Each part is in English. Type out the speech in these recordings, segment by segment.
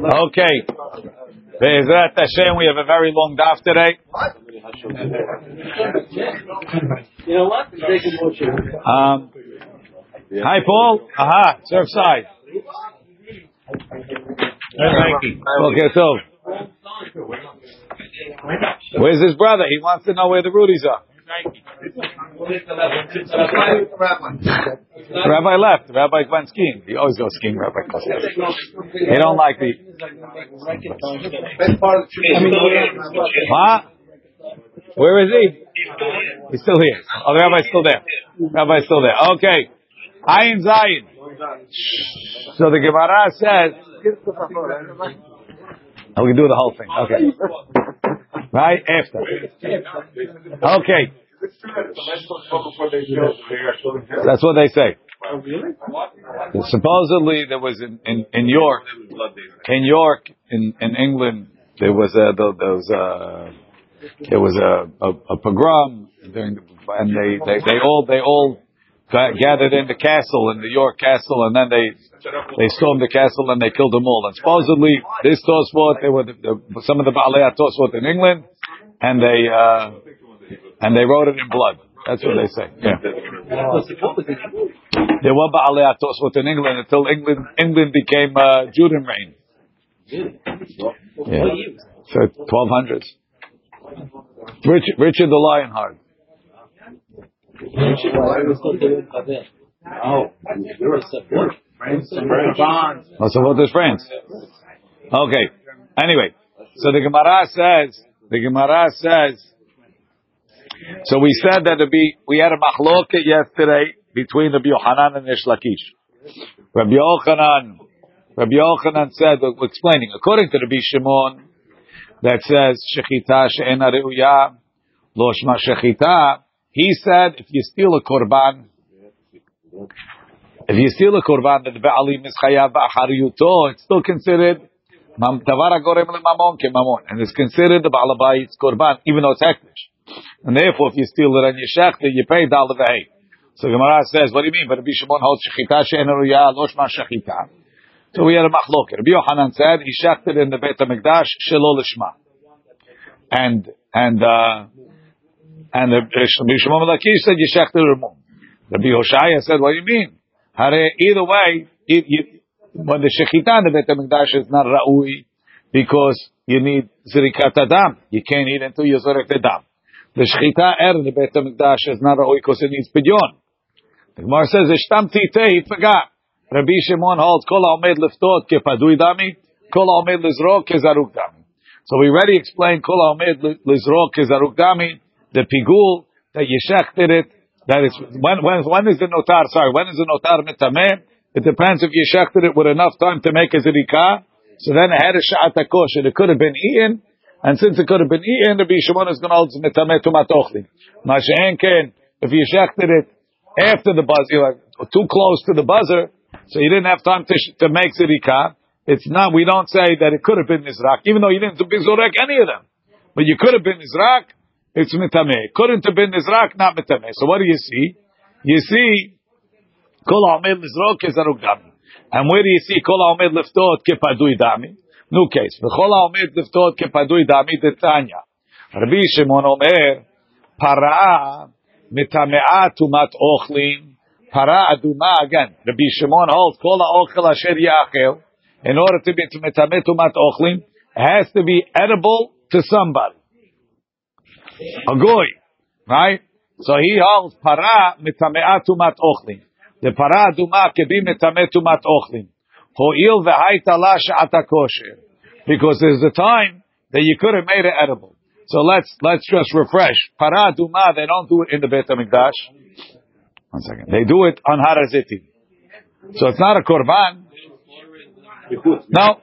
Okay. Be'ezrat Hashem, we have a very long daf today. You know what? Um, hi, Paul. Aha, Surfside. Okay, so where's his brother? He wants to know where the Rudies are. Rabbi left. Rabbi went skiing. He always goes skiing. Rabbi. He don't like the. What? Where is he? He's still here. Oh, the rabbi's still there. Rabbi's still there. Okay. Ayin Zayin. So the Gemara says. We can do the whole thing. Okay. Right after. Okay. That's what they say. Supposedly there was in, in, in York, in York, in, in England, there was a there was a there was a, a, a pogrom during the, and they, they, they all they all got, gathered in the castle in the York castle and then they they stormed the castle and they killed them all. And supposedly this Tosfot, they were the, the, some of the Baalei Tosfot in England, and they uh, and they wrote it in blood. That's what they say. Yeah. There were Baalei Tosfot in England until England England became uh, Judenrein. Yeah. So twelve hundreds. Richard, Richard the Lionheart. Oh, you're a support. What's about friends? Okay. Anyway, so the Gemara says, the Gemara says, so we said that be, we had a machloket yesterday between Rabbi Yochanan and Resh Lakish. Rabbi Yochanan, Rabbi Yochanan said, we're explaining, according to Rabbi Shimon, that says, Shechita she'ena re'uya, lo shma shechita, he said, if you steal a korban, if you steal a korban that ba'alim is chayav ba'achariyuto, it's still considered tavar gorem lemamon kemamon, and it's considered the ba'alabayit's korban, even though it's hektish. And therefore, if you steal it and you shecht it, you pay dal v'hei. So Gemara says, what do you mean? But Rabbi Shimon holds shechita she'en ruya lo shma shechita. So we had a machloket. Rabbi Yochanan said he shechted in the Beit Hamikdash shelo lishma, and and uh, and Rabbi Shimon Lakish said you shechted remum. Rabbi Hoshaya said, what do you mean? Either way, you, when the shechita in the Beit HaMikdash is not ra'ui, because you need zirikat adam. You can't eat until you zirek the dam. The shechita er in the Beit HaMikdash is not ra'ui because it needs pidyon. The Gemara says, ishtam titei, he forgot. Rabbi Shimon holds, kol ha'omed liftot kepadui dami, kol ha'omed lizrok kezaruk dami. So we already explained kol ha'omed lizrok kezaruk dami, the pigul, that you shechted it, that it's when when when is the notar? Sorry, when is the notar mitameh? It depends if you shechted it with enough time to make a zirika. So then it had a sha'at kosher. It could have been eaten, and since it could have been eaten, the Shimon is going to hold mitameh to matochli. Masha'en ken if you shechted it after the buzzer, like oh, too close to the buzzer, so you didn't have time to to make zirika. It's not. We don't say that it could have been nizrak, even though you didn't do zorek any of them, but you could have been nizrak it's mitameh. Couldn't have been nizrak, not mitameh. So what do you see? You see, kol ha'omed nizrok kezaruk dami. And where do you see kol ha'omed liftot kepadui dami? New case. V'chol ha'omed liftot kepadui dami detanya. Rabbi Shimon omer, para mitamea tumat ochlim, para aduma again. Rabbi Shimon holds kol ha'ochel asher yachel. In order to be mitameh tumat ochlim, it has to be edible to somebody a goy, right? So he holds para mitamea tumat ochlin. The para duma can be mitamea tumat ochlin. Ho'il v'haita la sha'ata kosher. Because there's a time that you could have made it edible. So let's let's just refresh. Para duma, they don't do it in the Beit Hamikdash. One second. They do it on Har HaZeitim. So it's not a korban. No,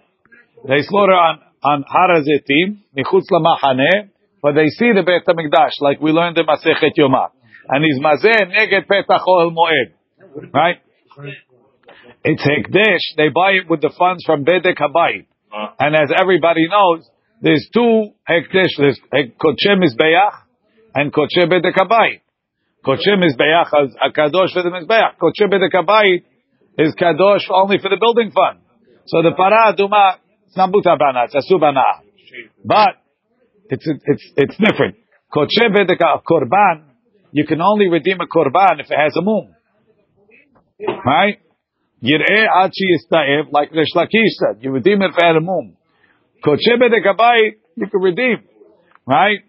they slaughter on on Har HaZeitim, michutz lamachaneh, but they see the Beit HaMikdash, like we learned in Masechet Yomah. And he's mazeh neged petach ohel moed. Right? It's hekdesh. They buy it with the funds from Bedek Habayit. Uh-huh. And as everybody knows, there's two hekdesh. There's kodshe mizbeach and kodshe Bedek Habayit. Kodshe mizbeach is a kadosh for the mizbeach. Kodshe Bedek Habayit is kadosh only for the building fund. So the para aduma It's not mutabana, it's asubana. But it's it's it's different. Korban, you can only redeem a korban if it has a mum. Right? Yir'eh ad yistaev, like Resh Lakish said, you redeem it if it had a mum. Bedek Habayit, you can redeem. Right?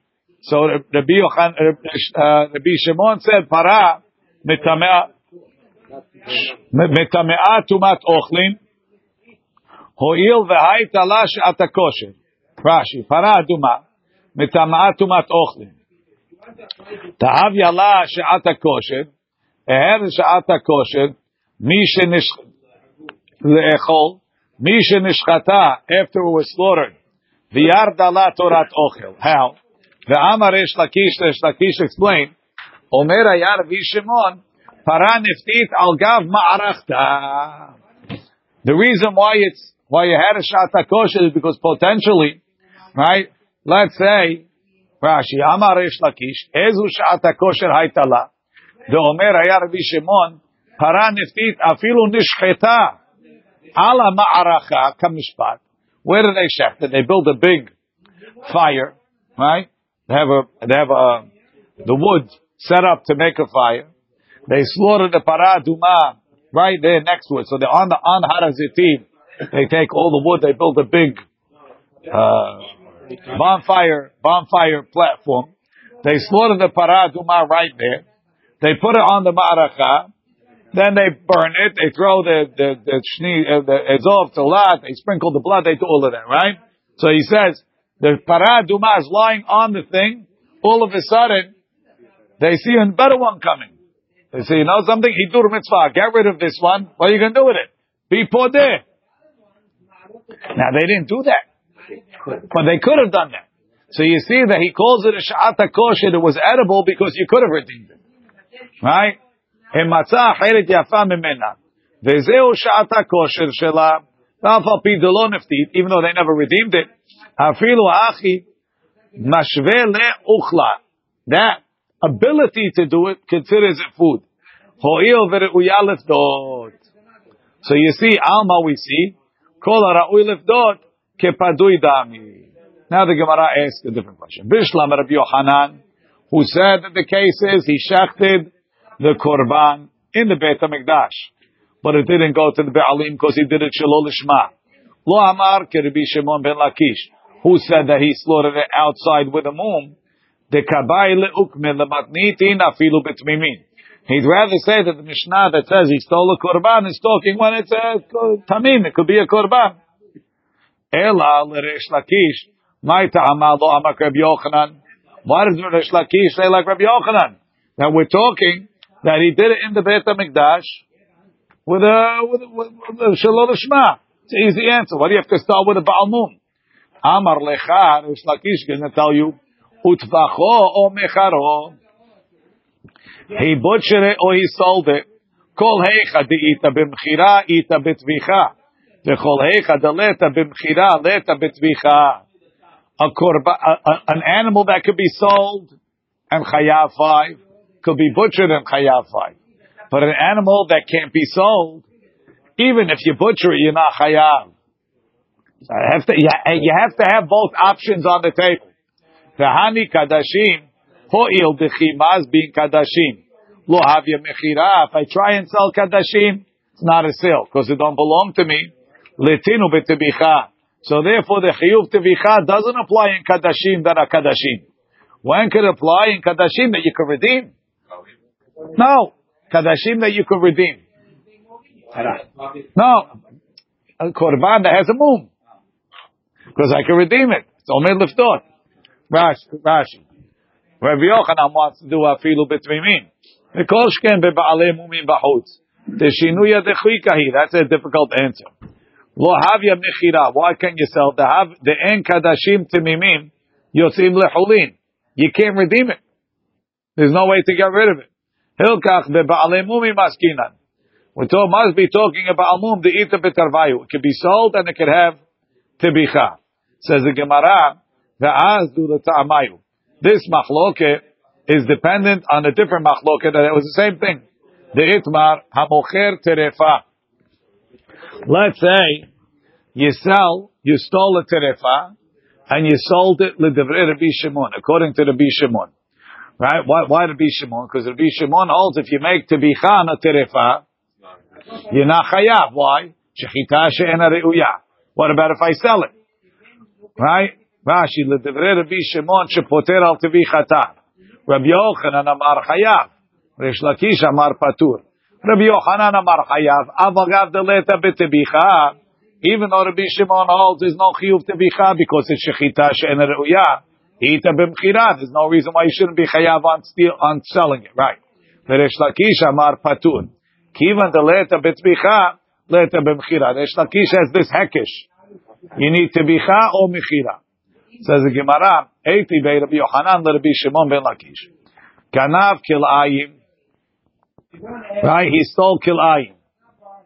So Rabbi Yochan, uh, Rabbi Shimon said, para mitamea tumat ochlin, ho'il v'hayta la she'ata kosher. Rashi, para aduma, mitamea tumat ochlin. תאהב ילה שעת הכושר, ער שעת הכושר, מי שנש... לאכול, מי שנשחטה after it was slaughtered, וירדה לה תורת אוכל. How? ואמר יש לקיש, יש לקיש explain, אומר היה רבי שמעון, פרה נפתית על גב מערכתה. The reason why it's, why you had a shata kosher is because potentially, right, Let's say, Rashi, Amar Rish Lakish, Ezu Sha'ata Kosher Haitala, ואומר היה רבי שמעון, פרה נפתית אפילו נשחטה על המערכה Kamishpat. Where did they shaft it? They build a big fire, right? They have a, they have a, the wood set up to make a fire. They slaughter the para duma right there next to it. So they're on the on Har HaZeitim. They take all the wood. They build a big uh, bonfire bonfire platform. They slaughter the paraduma right there. They put it on the ma'aracha. Then they burn it. They throw the the the, shni, uh, the ezov talat. They sprinkle the blood. They do all of that, right? So he says the paraduma is lying on the thing. All of a sudden, they see a better one coming. They say, you know something? Hidur mitzvah. Get rid of this one. What are you going to do with it? Be poor there. Now they didn't do that. But they could have done that. So you see that he calls it a sha'ata kosher. It was edible because you could have redeemed it. Right? מצא אחרת יפה ממנה. וזהו שעת הכושר שלה, ואף על פי דלא נפתית, even though they never redeemed it, אפילו אחי משווה לאוכלה. That ability to do it considers it food. הואיל וראויה לפדות. So you see, Alma we see, כל הראוי לפדות, now the Gemara asks a different question. Bishlam Rabbi Yohanan, who said that the case is he shechted the korban in the Beit HaMikdash, but it didn't go to the Be'alim because he did it shalol lishma. Lo Amar Rabbi Shimon ben Lakish, who said that he slaughtered it outside with a mum. The kabai leukmin lematnitin afilu betmimin. He'd rather say that the Mishnah that says he stole a korban is talking when it's a tamim. It could be a korban. Ela l'Resh Lakish. My ta'ama lo amak Rabbi Yochanan. Why does Resh Lakish say like Rabbi Yochanan? Now we're talking that he did it in the Beit HaMikdash with a, with, with, a Shalom Shema. It's an easy answer. Why do you have to start with a Baal? Amar lecha, Resh Lakish is going to tell you, utvacho o mecharo. He butchered it or he sold it. Kol heicha ita b'mchira ita b'tvicha. Leta b'tvicha. A korba, an animal that could be sold and chayav five could be butchered and chayav five. But an animal that can't be sold, even if you butcher it, you're not chayav. Have to, you have to have both options on the table. The V'hani kadashim, ho'il b'chimaz being kadashim. Lo havya mechira. If I try and sell kadashim, it's not a sale because it don't belong to me. Letinu. So therefore, the chiyuv tevicha doesn't apply in kadashim that are kadashim. When could apply in kadashim that you can redeem? No, kadashim that you can redeem. No, a korban that has a mum, because I can redeem it. It's only liftot. Rashi, Rashi. Rabbi Yochanan wants to do betwimim. B'chutz. Teshinuya dechikahi. That's a difficult answer. Lo havya mechira. Why can't you sell the have the en kadashim timimim yosim lechulin? You can't redeem it. There's no way to get rid of it. Hilkach bebaalei mumim maskinan. We talk, must be talking about mum the ita betarvayu. It can be sold and it can have tibicha. Says the Gemara, the do the ta'amayu. This machloke is dependent on a different machloke that it was the same thing. The itmar hamocher terefa. Let's say you sell you stole a terefa, and you sold it l'devrei Rabbi Shimon, according to Rabbi Shimon. Right? Why, why Rabbi Shimon? Because Rabbi Shimon holds if you make tebicha on a terefa, you're not chayav. Why? Shechita she'ena reuya. What about if I sell it? Right? Rashi, l'devrei Rabbi Shimon shepoter al tevichata. Rabbi Yochanan amar chayav. Rish Lakish amar patur. Rabbi Yochanan amar chayav. Avagav deleta betebicha. Even though Rabbi Shimon holds there's no chiyuv tebicha because it's shechita she'ena reuya. Ita b'mchira. There's no reason why you shouldn't be chayav on steal on selling it. Right. Rish Lakish amar patur. Kivan deleta betbicha. Leta b'mchira. Rish Lakish has this hekish. You need tebicha or mechira. Says the Gemara, Eiti bei Rabbi Yochanan Rabbi Shimon ben Lakish. Ganav kilayim. Right? He stole kilayim.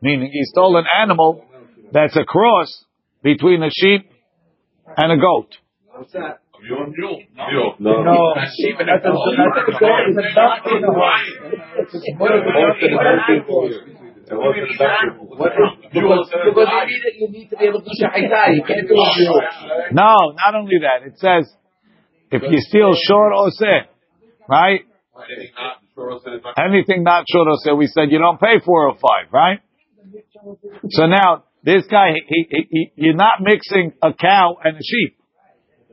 Meaning he stole an animal that's a cross between a sheep and a goat. What's that? No. No, sheep. That's a, that's a goat. It's a duck in the Because you need it, you need to be able to do shahita. You can't. No, not only that. It says, if you steal short oseh, right? Anything not short oseh, we said you don't pay 405, right? So now, this guy, he, he, he, you're not mixing a cow and a sheep.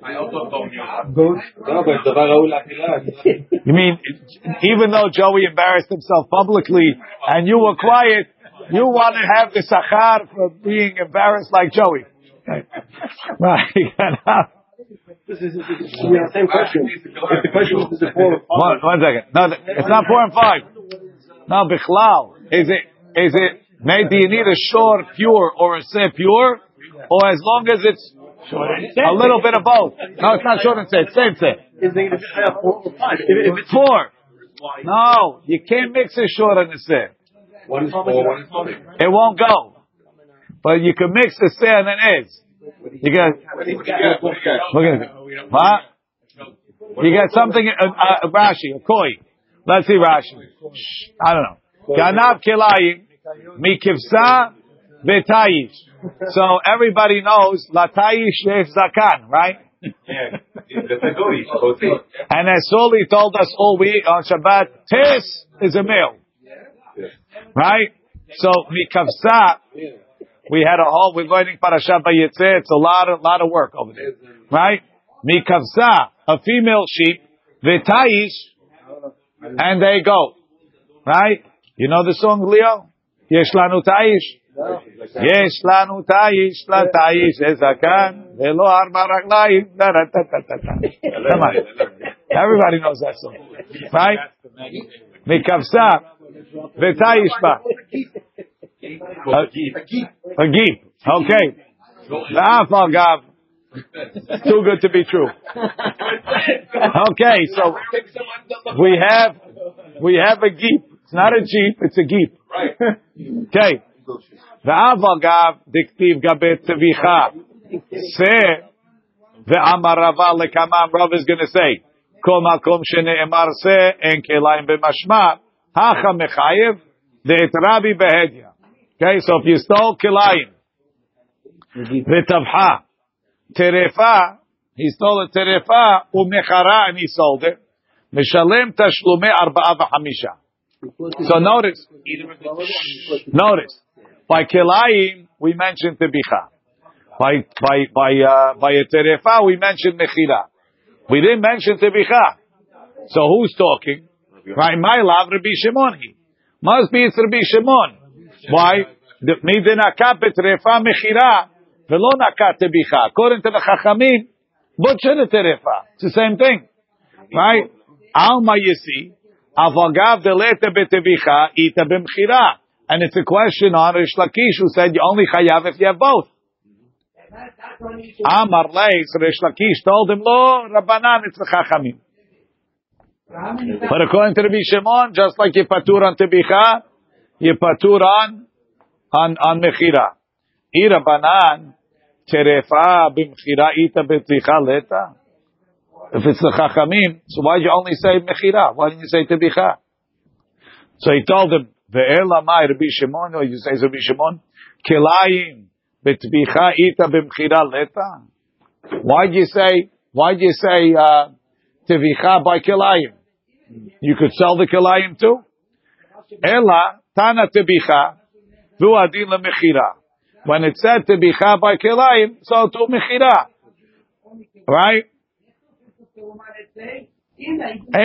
I also told you. How. No, but the baraulah is. You mean, even though Joey embarrassed himself publicly and you were quiet, you want to have the sachar for being embarrassed like Joey. Right. This is the same question. If the question was, is it four or One, one second. No, it's not four and five. No, bichlal. Is it, is it, maybe you need a short pure or a say pure? Or as long as it's a little bit of both. No, it's not short and say, it's same say. Is it four or five? If, if it's Four. No, you can't mix a short and a say. one is four, one is five. It won't go. But you can mix a say and an is. You got, look. What? You got something, uh, uh, Rashi, a koi. Let's see Rashi. I don't know. Ganav kilayim, mikivsa, betayish. So everybody knows, latayish is zakan, right? And as Soli told us all week on Shabbat, tis is a male. Right? So, mikavsa, we had a whole, we're learning Parashat Vayetzeh, it's a lot of, lot of work over there. Right? Mikavsa, a female sheep, v'taish, and they go. Right? You know the song, Leo? Yesh lanu taish. Arba raglayim, da da da da da da. Come on. Everybody knows that song. Right? Mikavsa, ba. A geep. Okay. Ah, La'afal gav. Too good to be true. Okay, so we have we have a geep. It's not a jeep, it's a geep. Okay. Va'aval gav diktiv gabet tevicha. Se ve'amarava lekamam. Rav is going to say, kol makom shene'emar se en kelayim b'mashma hacha mechayev de'et rabbi behedya. Okay, so if you stole kilayim, v'tavha, terefa, he stole a terefa, umechara, and he sold it, mishalem tashlume arba'a v'hamisha. So notice, notice, by kilayim, we mentioned tebicha. By, by, by, uh, by a terefa, we mentioned mechira. We didn't mention tebicha. So who's talking? Right, my love, Rabbi Shimon. Must be it's Rabbi Shimon. Why? מי דנקה בטרפה מכירה ולא נקה טביחה. According to the חכמים, butcher the טרפה. It's the same thing. Right? Alma yisi, avagav delete betevicha, ita b'mchira. And it's a question on Rish Lakish who said you only chayav if you have both. Amar leis, Rish Lakish told him, lo, Rabbanan, it's the chachamim. But according to Rabbi Shimon, just like you patur on tebicha, you patur on on on mechira. Ira banan terefa b'mechira ita b'tzicha leta. If it's the chachamim, so why did you only say mechira? Why didn't you say tebicha? So he told him, ve'ela mai Rabbi Shimon, or you say Rabbi Shimon, kilayim betvicha ita b'mchira leta. Why'd you say? Why'd you say uh, tevicha by kilayim? You could sell the kilayim too. Ela tana tevicha vu adin lemechira. When it said tevicha by kilayim, so to mechira, right?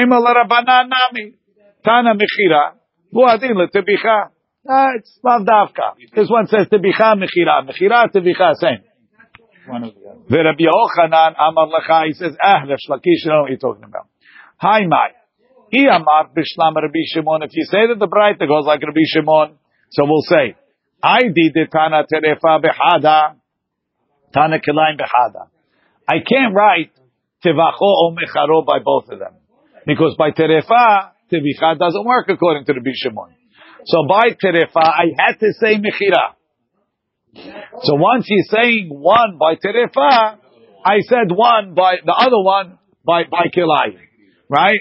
Ema l'rabanan nami tana mechira vu adin letevicha. Uh, it's not davka. This one says tebicha mechira. Mechira tebicha, same. Rabbi Yochanan Amar Lecha, he says, ah, Resh Lakish, you know what you're talking about. Hi, Mai. He Amar Bishlam Rabbi Shimon. If you say that the bright goes like Rabbi Shimon, so we'll say, I did the Tana Terefa Behada, Tana Kilaim Behada. I can't write Tevacho or Mecharo by both of them. Because by Terefa, Tevicha doesn't work according to Rabbi Shimon. So by terefa, I had to say mechira. So once he's saying one by terefa, I said one by the other one by by kilayim, right?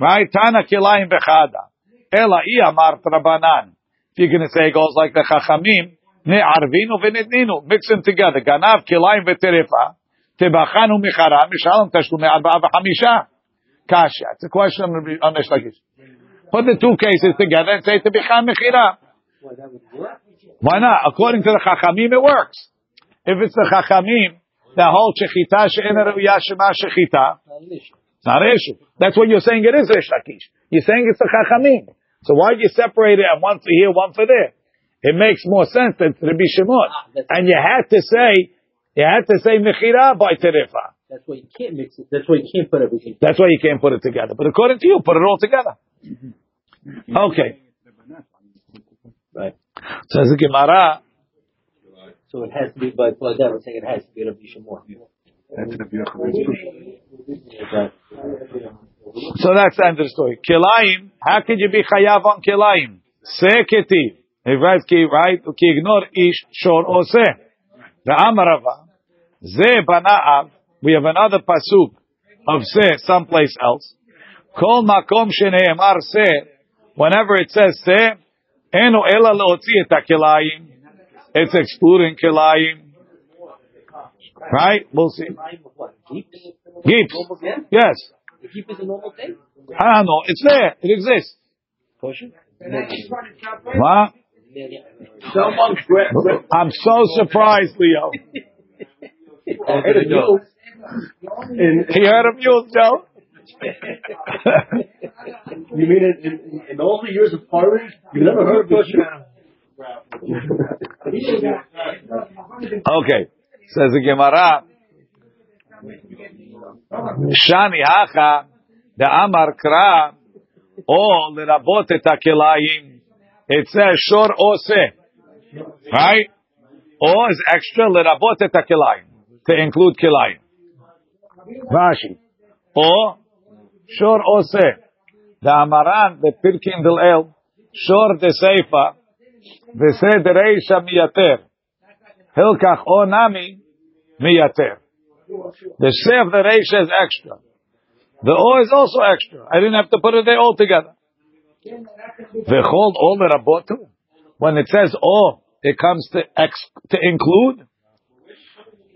Right? Tana kilayim bechada. Ela i amar trabanan. If you're going to say it goes like the chachamim, ne'arvinu v'nidninu, mix them together. Ganav kilayim v'terefa, tebachanu michara, mishalom tashlume arba'a v'chamisha. Kasha. It's a question on the Shlakish. Put the two cases together and say to Bicham Mechira. Why not? According to the Chachamim, it works. If it's the Chachamim, the whole Shechita she'ena re'uyah shema Shechita, it's not an issue. That's what you're saying it is Rish Lakish. You're saying it's the Chachamim. So why do you separate it and one for here, one for there? It makes more sense than Rabbi Shimon. Ah, and you had to say, you had to say Mechira by Terefa. That's why you can't mix it. That's why you can't put everything. That's why you can't put it together. But according to you, put it all together. Okay. Right. Says the Gemara. So it has to be by by that. We're saying it has to be Rabbi Shimon. So that's the end of the story. Kilayim, how could you be chayav on kilayim? Seketi. He writes, ki, right? Ki ignore ish shor ose. The amarava. Ze bana'av. We have another pasuk of se someplace else. Kol makom sheneemar se. Whenever it says se, enu ela leotzi et kilayim. It's excluding kilayim. Right? We'll see. Gips. Yes. Ah, the Jeep is a normal thing? I don't know. It's there. It exists. Kosher? What? I'm so surprised, Leo. He heard of you, Joe. you mean in, in, in all the years of farming, you never heard of this? Okay. Says the Gemara. Shani hacha the Amar Kra o lerabot et hakelayim. It says shor ose. Right? O is extra lerabot et hakelayim. To include kelayim. Rashi. O shor ose. The Amaran, the Pirkin del El, shor de Seifa, the se de Reisha miyater. Hilkach o nami miyater. The se of the Reisha is extra. The O is also extra. I didn't have to put it there all together. The hold all the rabotu. When it says O, it comes to ex, to include.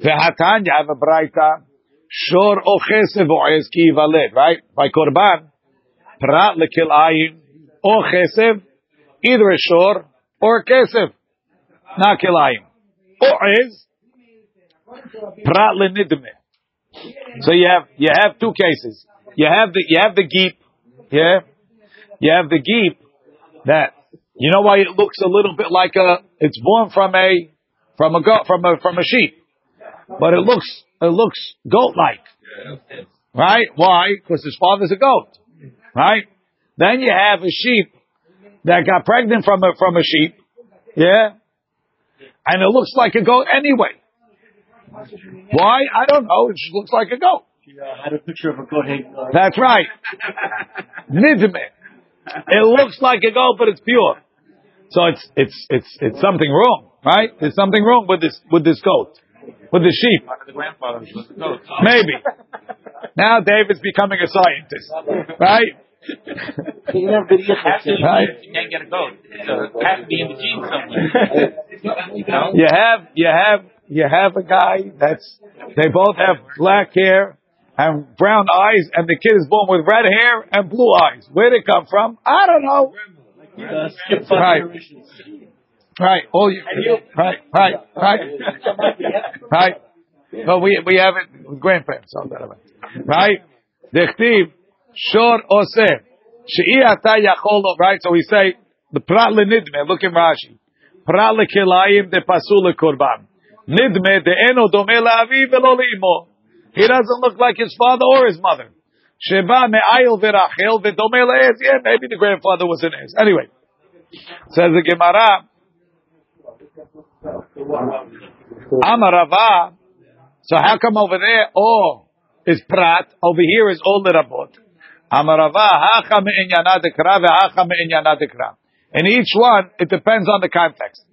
The hatan you have a braita. Shor o chesed o ki valed, right? By korban, prat lekil ayim o either a shor or a kesef, not kilayim. Is prat lenidme. So you have you have two cases. You have the you have the geep, yeah. You have the geep that you know why it looks a little bit like a it's born from a from a goat from a from a sheep, but it looks it looks goat like, right? Why? Because his father's a goat, right? Then you have a sheep that got pregnant from a from a sheep, yeah, and it looks like a goat anyway. Why? I don't know. It just looks like a goat. I uh, had a picture of a goat hanging on. That's right. Nidme. It looks like a goat, but it's pure. So it's it's it's it's something wrong, right? There's something wrong with this with this goat, with the sheep. Maybe. Now David's becoming a scientist, right? You have the Right? You can't get a goat. So it has to be in the gene somewhere. You have, you have, you have a guy that's, they both have black hair and brown eyes, and the kid is born with red hair and blue eyes. Where'd it come from? I don't know. Right. Right. All you, right, right, right, right. But we we have it with grandparents. Right. Dechtiv shor oseh she'i ata yachol. Right. So we say the prat lenidme. Look in Rashi. Prat lekilayim de pasul korban. Nidme de eno dome la'avi velo le'imo. He doesn't look like his father or his mother. Sheba me'ayil v'rachel v'dome le'ez. Yeah, maybe the grandfather was an ez. Anyway, says the Gemara. Amarava. So how come over there all is prat, over here is all lerabot? Amarava hacha me'inyana dekra ve'hacha me'inyana dekra. In each one, it depends on the context.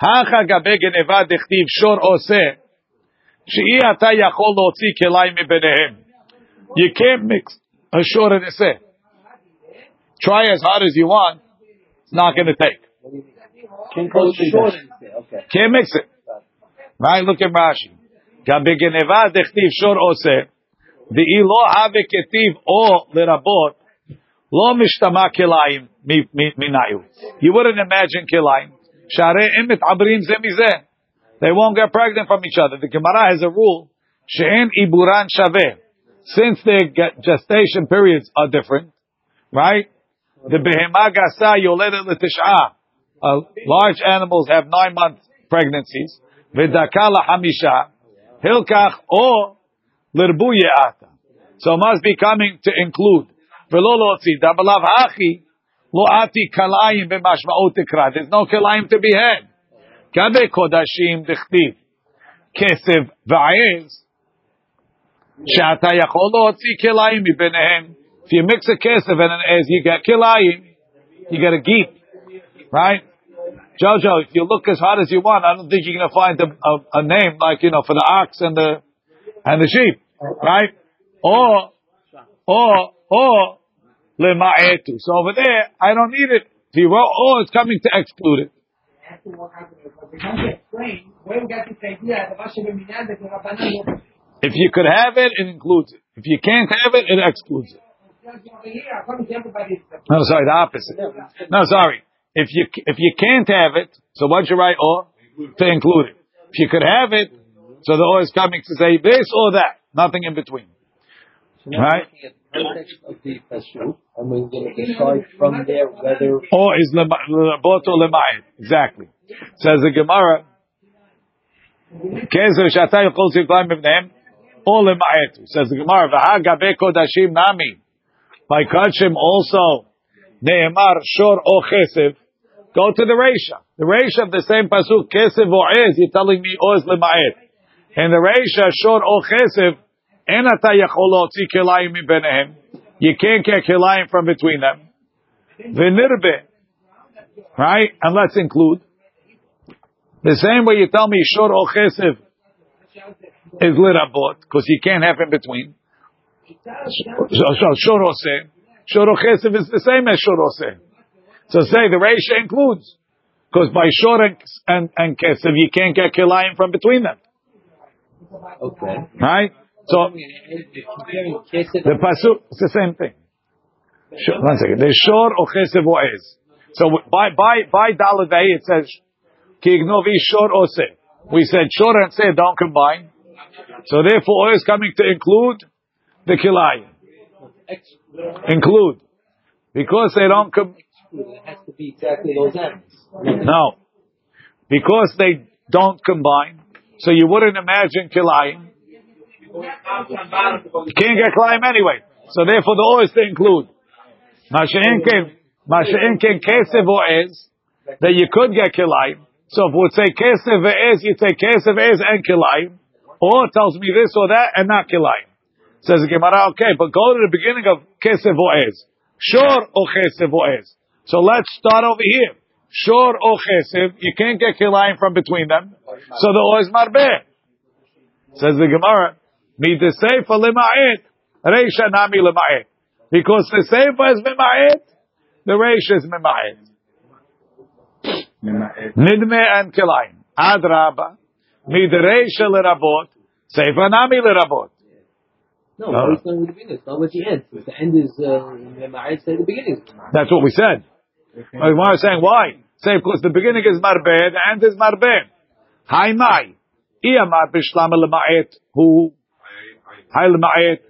Hacha gabe geneva dechtiv shor oseh. She'i ata yachol lotzi kelai mibenehem. You can't mix a shor and a. Try as hard as you want, it's not going to take. Can't mix it. Right? Look at Rashi. Gabegeneva dechtiv shor ose. The ilo have ketiv o lerabot. Lo mishtama kilayim minayu. You wouldn't imagine kilayim. Share abrim zemizeh. They won't get pregnant from each other. The Gemara has a rule. She'en iburan shaveh. Since their gestation periods are different, right? The behema gasa yoledet l'tish'ah. Uh, large animals have nine month pregnancies. V'dakala hamisha. Hilkach or lirbu ye'ata. So must be coming to include. Hachi. Lo ati kalayim b'mashma'ot tikra. There's no kalayim to be had. Kodashim dichtiv. Kesev v'ayez. Shata yachol lotzi kalayim mibenehem. If you mix a kesev and an ez, you get kilayim. You get a geep. Right? Jojo, if you look as hard as you want, I don't think you're going to find a, a, a, name like, you know, for the ox and the, and the sheep. Right? Or, or, or, lema'etu. So over there, I don't need it. If you wrote, oh, it's coming to exclude it. If you could have it, it includes it. If you can't have it, it excludes it. No, sorry, the opposite. No, sorry. If you if you can't have it, so what's your right or oh, to include it? If you could have it, so the or is coming to say this or that, nothing in between. right? Of the pasuk, and we're going to decide from there whether or is lemayit. Exactly. Says the Gemara. Kezer shatay yachol sivlayim b'vneim or lemayit. Says the Gemara. Gabe kodashim nami. By kachim also ne'emar shor chesiv. Go to the Reisha. The Reisha of the same pasuk, or Ez, you're telling me. And the Shor or Kesev, Enata yachol otzi kelayim benehem. You can't get kelayim from between them. V'nirbe. Right? And let's include. The same way you tell me Shor or Kesev is lirabot, because you can't have in between. Shor Oseh. Shor or is the same as Shor Oseh. So say the Reisha includes. Because by Shor and, and, and you can't get Kilayim from between them. Okay. Right? So, the Pasuk, it's the same thing. One second. The Shor or Kesev or So by, by, by Daladei it says, Ki ignovi Shor Ose. We said Shor and Se don't combine. So therefore, is coming to include the Kilayim. Include. Because they don't come. It has to be exactly those ends. No. Because they don't combine, so you wouldn't imagine kilayim. You can't get kilayim anyway. So therefore the O is to include. Masha'inkin, Masha'inkin kesev or ez, that you could get kilayim. So if we would say kesev ez, you'd say kesev and kilayim. Or tells me this or that and not kilayim. Says the Gemara, okay, but go to the beginning of kesev or. Sure or kesev or. So let's start over here. Shor or chesiv, you can't get kilayim from between them. So the o is marbeh. Says the Gemara, mi the seifa lema'et, reisha nami lema'et. Because the seifa is mema'et, the reisha is mema'et. Nidme and kilayim. Adraba. Midreisha lerabot. Seifa nami lerabot. No, No. it's not with the beginning. It's not with the end. The end is uh, Ma'at say the beginning. That's what we said. But Why are saying why? Say because the beginning is marbe, the end is marbe. Hai mai. Iyamar bishlam lema'et hu. Hai lema'et.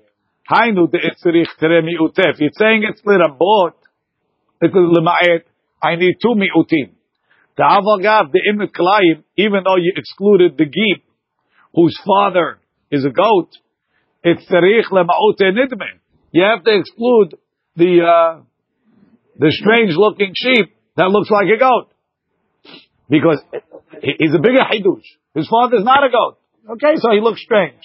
Hainu de itzrich tere mi'utef. You're saying it's lirabot. It's lema'et. I need two mi'utim. The avagav, the imit klayim, even though you excluded the geep, whose father is a goat, it's tzarich lema'ute nidme. You have to exclude the, uh, the strange looking sheep that looks like a goat. Because he's a bigger hidush. His father's not a goat. Okay, so he looks strange.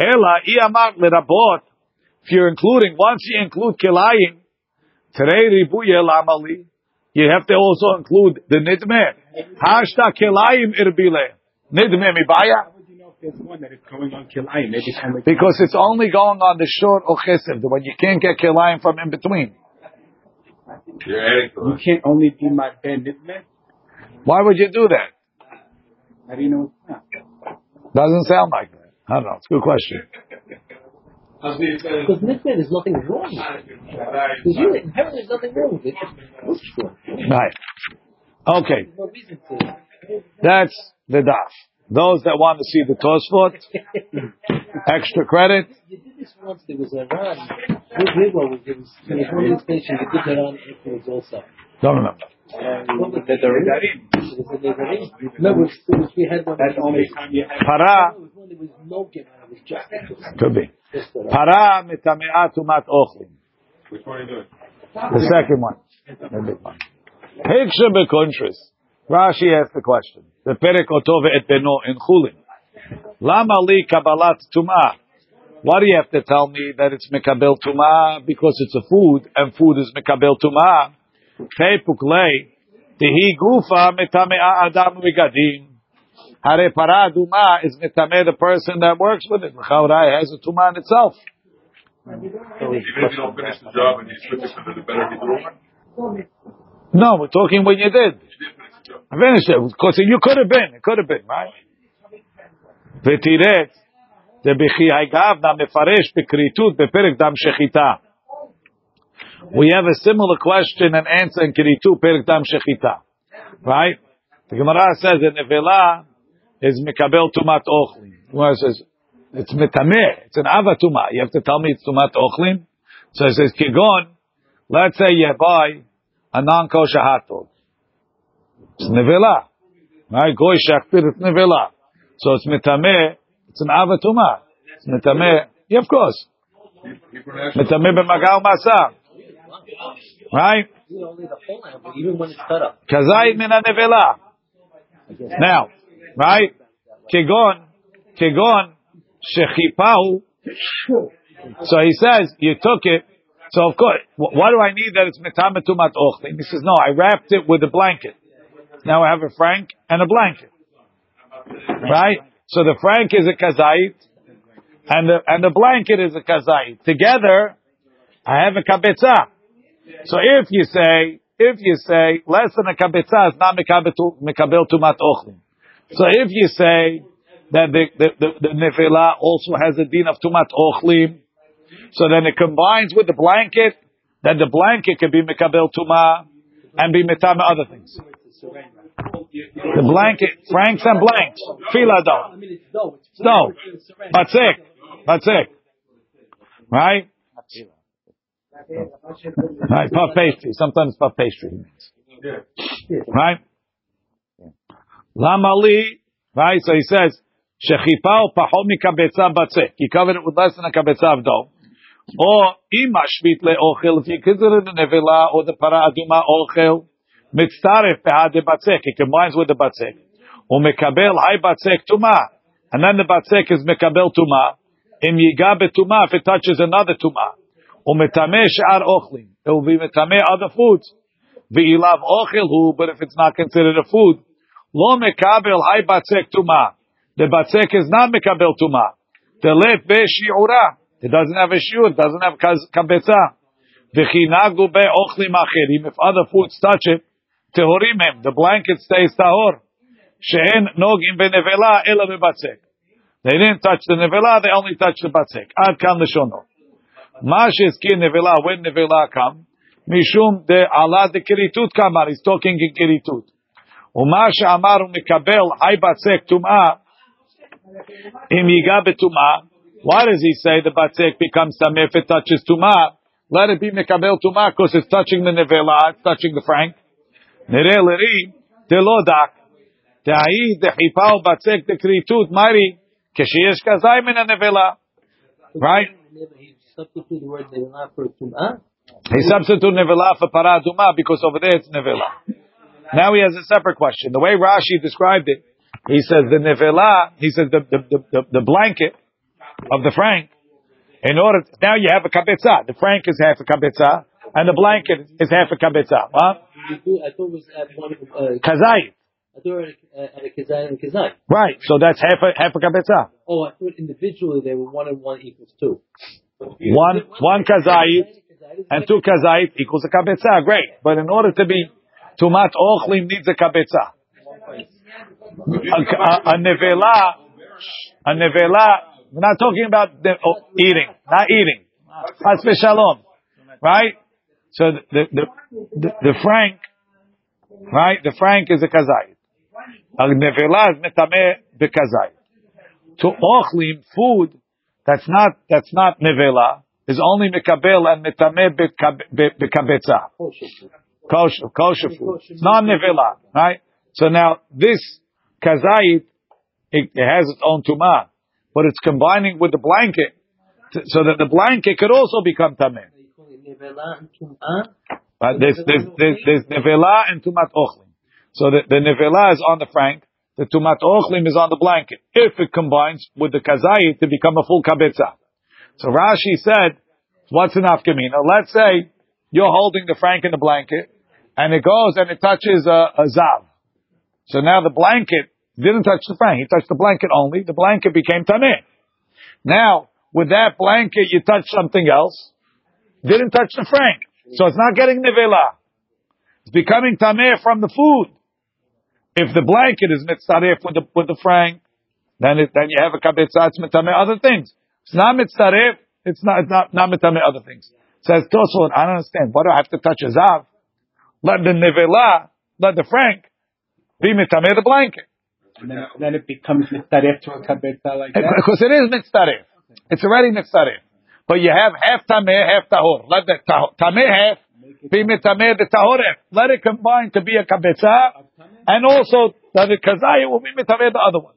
Ela iyamar lerabot. If you're including, once you include kilayim, terei ribuye lamali, you have to also include the nidme. Hashta kilayim irbile. Nidme mibaya. How would you know if there's one that is going on kilayim? Maybe it's only Because it's only going on the short ochesiv, the one you can't get kilayim from in between. You're adding to you it. can't only be my ben nidme. Why would you do that? How do you know it's not? Doesn't sound like that. I don't know. It's a good question. Because Nitman, there's nothing wrong with it. There's really, inherently there's nothing wrong with it. It looks good. Right. Okay. There's no reason to. That's the daf. Those that want to see the Tosfot, extra credit. You did this once. There was a run. With Rigo, was there was there was one of these stations. You did that on afterwards also. Don't remember. What was that? Um, there was a Nezarim. Remember, it was, we had one. That's only time you have. Para It oh, was one that was no get It was just. could be. uh, Para mitameat umat ochlim. Which one are you doing? The second one. The big one. Hiksha bekontris. Rashi asked the question. The perek otove et beno in chulin. Lama li kabbalat tumah. Why do you have to tell me that it's mikabel tumah? Because it's a food, and food is mikabel tumah. Chepuk lei. Tihi gufa mitamea adam vigadim. Hare para duma is mitame the person that works with it. L'chaurai has a tumah in itself. Even if you don't finish the job and you switch it to the better Hebrew, No, we're talking when you did. you did finish the job. I finished it because you could have been. It could have been, right? ותראה, זה בכי הגבנה מפרש בקריטות בפרק דם שחיטה. We have a similar question and answer in Kiritu Perek Dam Shechita. Right? The Gemara says that Nevela is Mikabel Tumat Ochlin. Gemara says, it's Metameh. It's an Ava Tumah. You have to tell me it's Tumat Ochlin. So it says, Kigon, let's say you buy a non-kosher hot dog. It's Nevela. Right? Goy Shakpir, it's Nevela. So it's Metameh. It's an Ava Tumah. It's Metameh. Yeah, of course. Metameh b'magal masam. Right? You only the whole animal, even when it's cut up. Kazayit min nevela. Now, right? Kegon, kegon, shechipahu. So he says, you took it. So of course, wh- why do I need that it's metametumat ochlin? He says, no, I wrapped it with a blanket. Now I have a frank and a blanket. Right? So the frank is a kazait, and the, and the blanket is a kazait. Together, I have a kabetza. So if you say, if you say less than a kabetza is not mikabel tumat ochlin. So if you say that the the, the, the also has a din of tumat ochlim, so then it combines with the blanket, then the blanket can be mikabel tuma and be mitama other things. The blanket, franks and blanks, fila dough, dough. That's it. batzek, batzek, right? Right, puff pastry. Sometimes puff pastry means. Right? Lama li, right? So he says, Shechipa pachot mikabetza batzek. You covered it with less than a kabetza of dough. Or ima shvit le'ochel, if you consider the nevela or the para aduma ochel, mitzaref behad batzek. It combines with the batzek. Or mekabel hay batzek tuma. And then the batzek is mekabel tuma. Im yiga betuma, if it touches another tuma. Or metame she'ar ochlin. It will be metame other foods. Ve'ilav ochel hu, but if it's not considered a food, lo mekabel hay batzek tuma. The batzek is not mekabel tuma. The let be shi'ura. It doesn't have a shiur, it doesn't have kabetza. V'chinagu be ochlim acherim. If other foods touch it, tehorim him. The blanket stays tahor. she'en nogim benevela ela bebatzek. They didn't touch the nevela, they only touched the batzek. Ad kan l'shono. Ma shezkir nevela, when nevela come, mishum de ala de kiritut kamar, he's talking in kiritut. ומה שאמר הוא מקבל חי בצק טומאה, אם ייגע בטומאה, why does he say the batzek becomes tameh if it touches tumah? Let it be mekabel tumah because it's touching the nevela, it's touching the frank. Nere leri delodak. Da'i dechipa u batzek dekritut mari ksheyesh kazai min nevela. Right? He substituted the word nevela for tum'ah. He substituted nevela for paraduma because over there it's nevela. Now he has a separate question. The way Rashi described it, he says the nevela, he says the, the, the, the, blanket of the frank, in order, now you have a kabetza. The frank is half a kabetza, and the blanket is half a kabetza. Huh? I thought it was at one, uh, Kazayit. I thought it was at a kazai and a kazai. Right. So that's half a, half a kabetza. Oh, I thought individually they were one and one equals two. One, one kazayit and two kazayit equals a kabetza. Great. But in order to be tumat ochlim needs a kabetza. A, a, a nevela, a nevela, we're not talking about the, oh, eating, not eating. Chas v'shalom. Right? So the, the, the, the frank, right? The frank is a kazayit. A nevela is metameh bekazayit. To ochlim, food, that's not, that's not nevela, is only mekabel and metameh be- bekabetza. Kosher, kosher food. It's not nevela, right? So now this kazayit, it, it has its own tumah, but it's combining with the blanket to, so that the blanket could also become tameh. You call it nevela and tum'ah. Uh, there's, there's, there's, there's nevela and tumat ochlim. So the, the nevela is on the frank, the tumat ochlim is on the blanket. If it combines with the kazayit to become a full kabetza. So Rashi said, what's an afkamina? Let's say you're holding the frank in the blanket, and it goes and it touches a, a zav. So now the blanket didn't touch the frank, he touched the blanket only, the blanket became tameh. Now, with that blanket you touch something else, didn't touch the frank. So it's not getting nevela. It's becoming tameh from the food. If the blanket is mitzaref with the, with the frank, then it, then you have a kabetza, it's mitameh other things. It's not mitzaref, it's not, it's not, not mitameh other things. Says Tosfot, I don't understand. Why do I have to touch a zav? Let the nevela, let the frank, be mitameh the blanket. And then, then it becomes mitzaref to a kabetza like that. Because it is mitzaref. It's already mitzaref. But you have half tameh, half tahor. Let the taho- tameh half be mitameh the tahor half. Let it combine to be a kabetza, and also that the kazaya will be mitameh the other one.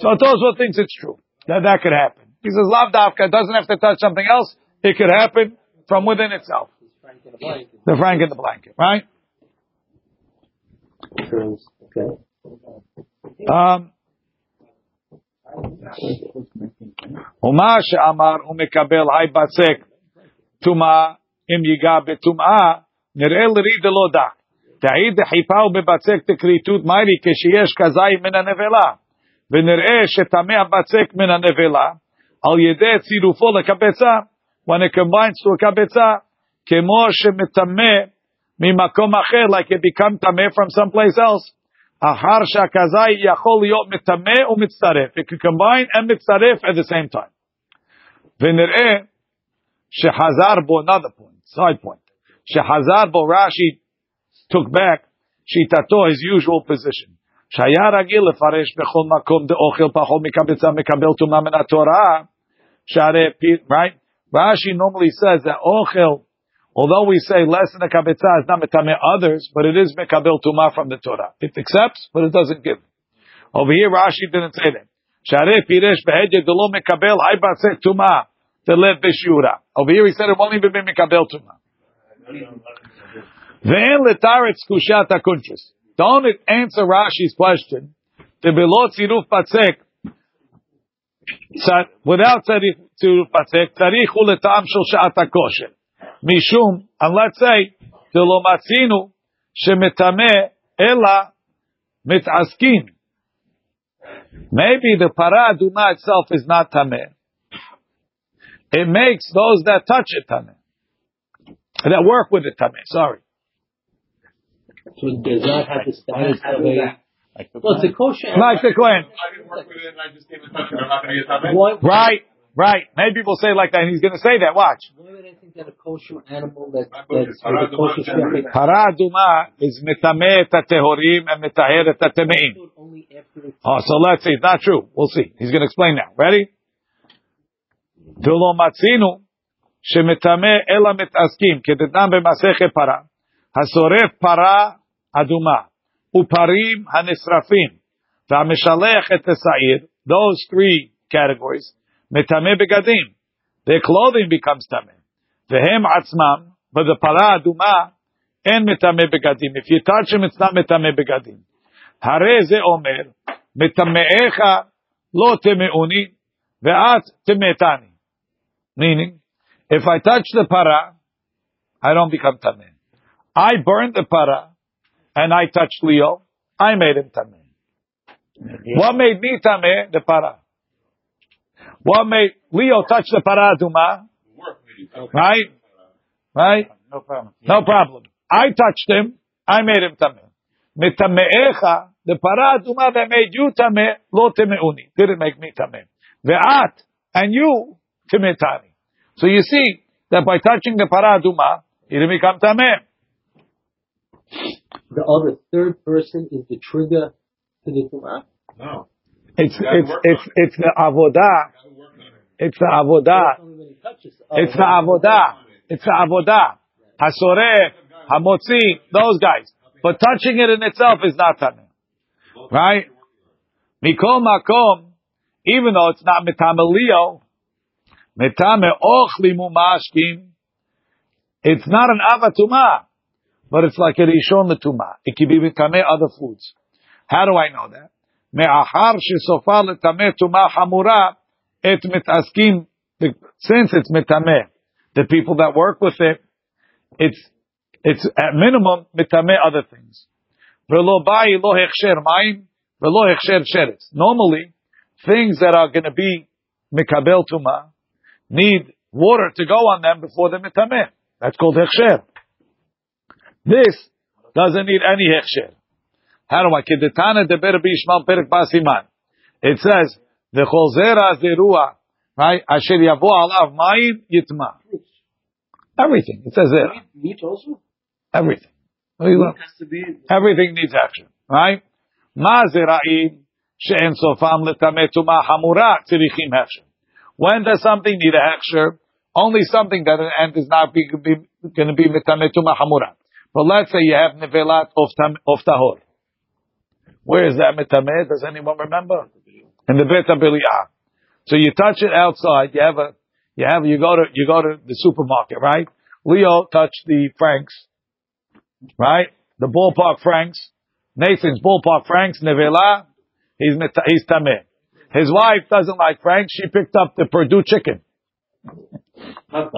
So Tosfot thinks it's true that that could happen. He says lav dafka it doesn't have to touch something else. It could happen from within itself. The frank in the blanket, right? Okay. Um, ומה שאמר הוא מקבל היי בצק טומאה אם ייגע בטומאה נראה לרי דלא דק. תעיד דחיפה ובבצק תקריתות מיירי כשיש כזי מן הנבלה ונראה שטמא הבצק מן הנבלה על ידי צירופו לקבצה when it combines to a קבצה כמו שמטמא ממקום אחר like it become טמא from someplace else אחר שהכזי יכול להיות מטמא ומצטרף. It can combine and מצטרף at the same time. ונראה שחזר בו, another point, side point, שחזר בו רש"י took back שיטתו, his usual position. שהיה רגיל לפרש בכל מקום דאוכל פחות מקבצה מקבל טומאה מן התורה, שהרי, right? Rashi normally says that ochel, although we say less than a kabetza is not metame others, but it is mekabel tuma from the Torah. It accepts, but it doesn't give. Over here, Rashi didn't say that. Share piresh behedje delo mekabel hay batzeh tuma. Over here, he said it won't even be mekabel tuma. Ve'en letaretz kushat hakuntrus. Don't answer Rashi's question. The below tziruf batzek צר- without tziruf batzek, tzarich hu letam shel sha'at hakosher. Mishum, and let's say, Delo shemitame ella Ela, Mitaskin. Maybe the para aduma itself is not tameh. It makes those that touch it tameh, that work with it tameh. Sorry. So does that have the status of a? Like the question? Mike kosher. Like the Kohen. I didn't work with it and I just came in touch. I'm not going to get tameh. Right. Right. Many people say like that, and he's going to say that. Watch. Why would I think that a kosher animal that's for the is metameh tatehorim and metaher tatemeim. Oh, so let's see. It's not true. We'll see. He's going to explain now. Ready? Delo matzinu shemetameh ela metaskim kedetnam bemaseche para hasoref para aduma uparim hanesrafim v'amishalech et those three categories מטמא בגדים, their clothing becomes טמא, והם עצמם, but the פרה אדומה, אין מטמא בגדים. If you touch him, it's not מטמא בגדים. הרי זה אומר, מטמאיך לא טמאוני, ואת טמאתני. Meaning, if I touch the para, I don't become tameh. I burned the para, and I touched Leo, I made him tameh. What made me tameh? The para. What made Leo touch the para duma? Right? Right? No problem. No problem. I touched him, I made him tameh. Mitame'echa, the para duma that made you tameh, lo temeuni. Didn't make me tameh. Ve'at, and you, temetani. So you see that by touching the para duma, you didn't become tameh. the other third person is the trigger to the tumah. No. It's, gotta it's, it's, it's the avodah. I work on it. It's the avodah. It's the avodah. It's the avodah. Hasoreh, hamotzi, those guys. But touching it in itself is not tameh. Right? Mikol makom, even though it's not metame leo, metame ochli mumashkim, it's not an avatuma, but it's like a rishon letuma. It can be metame other foods. How do I know that? Me'achar shesofa letame tuma hamura, et mitaskim, since it's metame, the people that work with it, it's, it's at minimum metame other things. Normally, things that are going to be mikabel tuma need water to go on them before they're mitameh. That's called hechsher. This doesn't need any hechsher. How do I? It says, v'chol zera zerua, right? Asher yavo alav mayim yitma. Everything. It says there. Meat also? Everything. What do you want? has to be. Everything needs action, right? מה זרעים שאין סופם לטמא טומאה חמורה צריכים הכשר. When does something need a hechsher? Only something that an end is not be, be, going to be mitameh tuma hamura. But let's say you have nevelat of, tam, of tahor. Where is that mitameh? Does anyone remember? In the bet abiliyah. So you touch it outside. You have a, you have, you go to, you go to the supermarket, right? Leo touched the Franks, right? The ballpark Franks. Nathan's ballpark Franks, nevela. He's, he's tameh. His wife doesn't like Franks. She picked up the Perdue chicken. Not.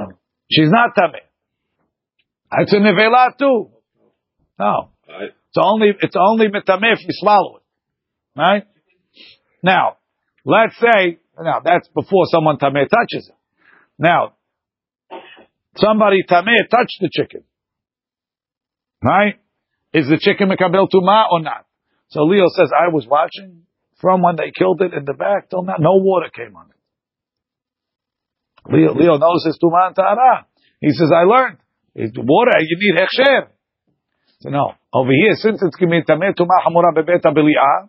She's not tameh. It's a nevela too. No. Right. It's only, it's only mitameh if you swallow it. Right? Now, let's say, now that's before someone tameh touches it. Now, somebody tameh touched the chicken. Right? Is the chicken mekabel tuma or not? So Leo says, I was watching from when they killed it in the back till now, no water came on it. Leo, Leo knows his tuma and ta'ara. He says, I learned. It's water, you need hechsher. So no, over here, since it's tameh tuma hamura bebet abili'ah,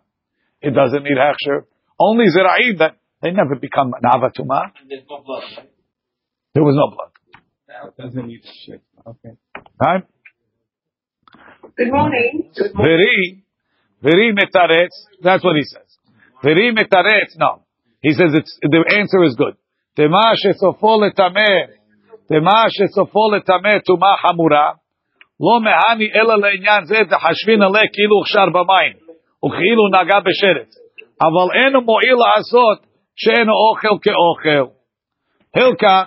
it doesn't need hechsher. Only zira'id that they never become an avatuma. And there's no blood, right? There was no blood. Doesn't need shit. Okay. Right? Good morning. Veri, veri metaretz. That's what he says. Veri metaretz. No, he says it's the answer is good. Tema shesofo letameh, tema shesofo letameh tuma hamura. לא מהני אלא לעניין זה תחשבין עליה כאילו הוכשר במים וכאילו נגע בשרץ. אבל אין מועיל לעשות שאין אוכל כאוכל. הלקח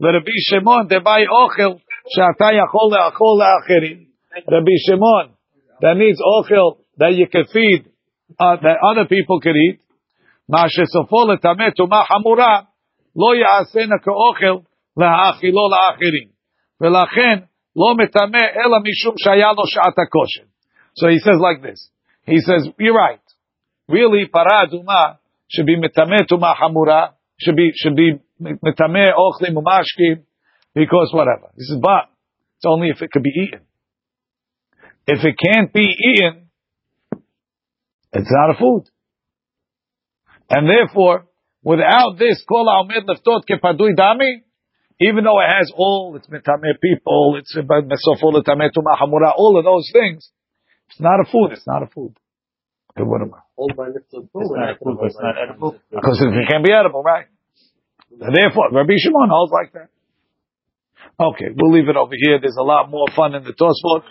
לרבי שמעון דבאי אוכל שאתה יכול לאכול לאחרים. Rabbi Shimon, that needs ochel that you can feed, uh, that other people can eat. מה שסופו לטמא טומאה חמורה, לא יעשינה כאוכל להאכילו לאחרים. ולכן לא מטמא אלא משום שהיה לו שעת הכושר. So he says like this. He says, you're right. Really, para aduma should be mitameh tuma hamura, should be, should be mitameh ochlim umashkim, because whatever. He says, but it's only if it could be eaten. If it can't be eaten, it's not a food. And therefore, without this, kol ha'omed leftot kepadui dami, even though it has all its mitameh people, it's mesofol hamura, all of those things, it's not a food. It's not a food. Okay, what am I? Hold by Mr. It's not food, it's not edible. Because it can't be edible, right? Therefore, Rabbi Shimon holds like that. Okay, we'll leave it over here. There's a lot more fun in the Tosfot.